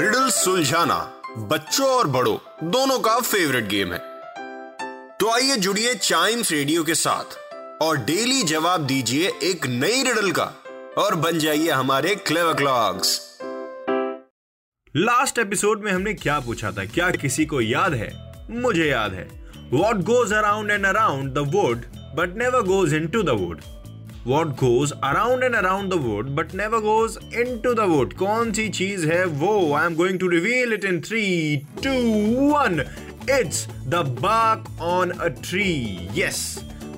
Riddle सुलझाना बच्चों और बड़ों, दोनों का फेवरेट गेम है। तो आइए जुड़िए चाइम्स रेडियो के साथ और डेली जवाब दीजिए एक नई रिडल का और बन जाइए हमारे क्लेव क्लॉक्स लास्ट एपिसोड में हमने क्या पूछा था? क्या किसी को याद है? मुझे याद है। What goes around and around the wood but never goes in to the wood what goes around and around the wood but never goes in to the wood कौन सी चीज़ है वो? I am going to reveal it in three two one it's the bark on a tree yes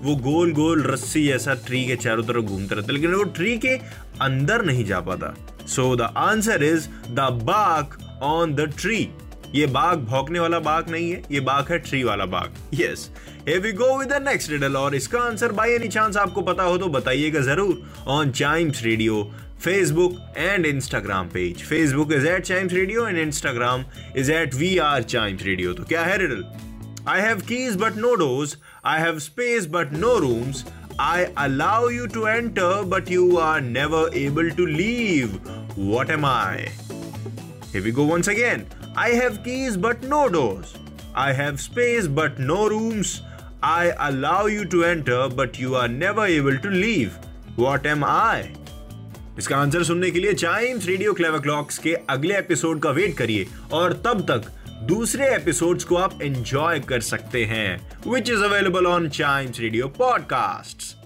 वो गोल गोल रस्सी जैसा tree के चारों तरफ़ घूमता रहता लेकिन वो ट्री के अंदर नहीं जा पाता। So the answer is the bark on the tree ये बाघ भौंकने वाला बाघ नहीं है, ये बाघ है ट्री वाला बाघ। Yes we go with next riddle और इसका आंसर बाय एनी चांस आपको पता हो तो बताइएगा ज़रूर on Chimes Radio Facebook and Instagram page Facebook is at Chimes Radio and Instagram is at we are Chimes Radio तो क्या है riddle I have keys but no doors I have space but no rooms I allow you to enter but you are never able to leave what am I we go once again I have keys, but no doors. I have space, but no rooms. I allow you to enter, but you are never able to leave. What am I? इसका answer सुनने के लिए Chimes radio clever clocks के अगले episode का wait करिए और तब तक दूसरे एपिसोड्स को आप एंजॉय कर सकते हैं which is available on Chimes Radio podcast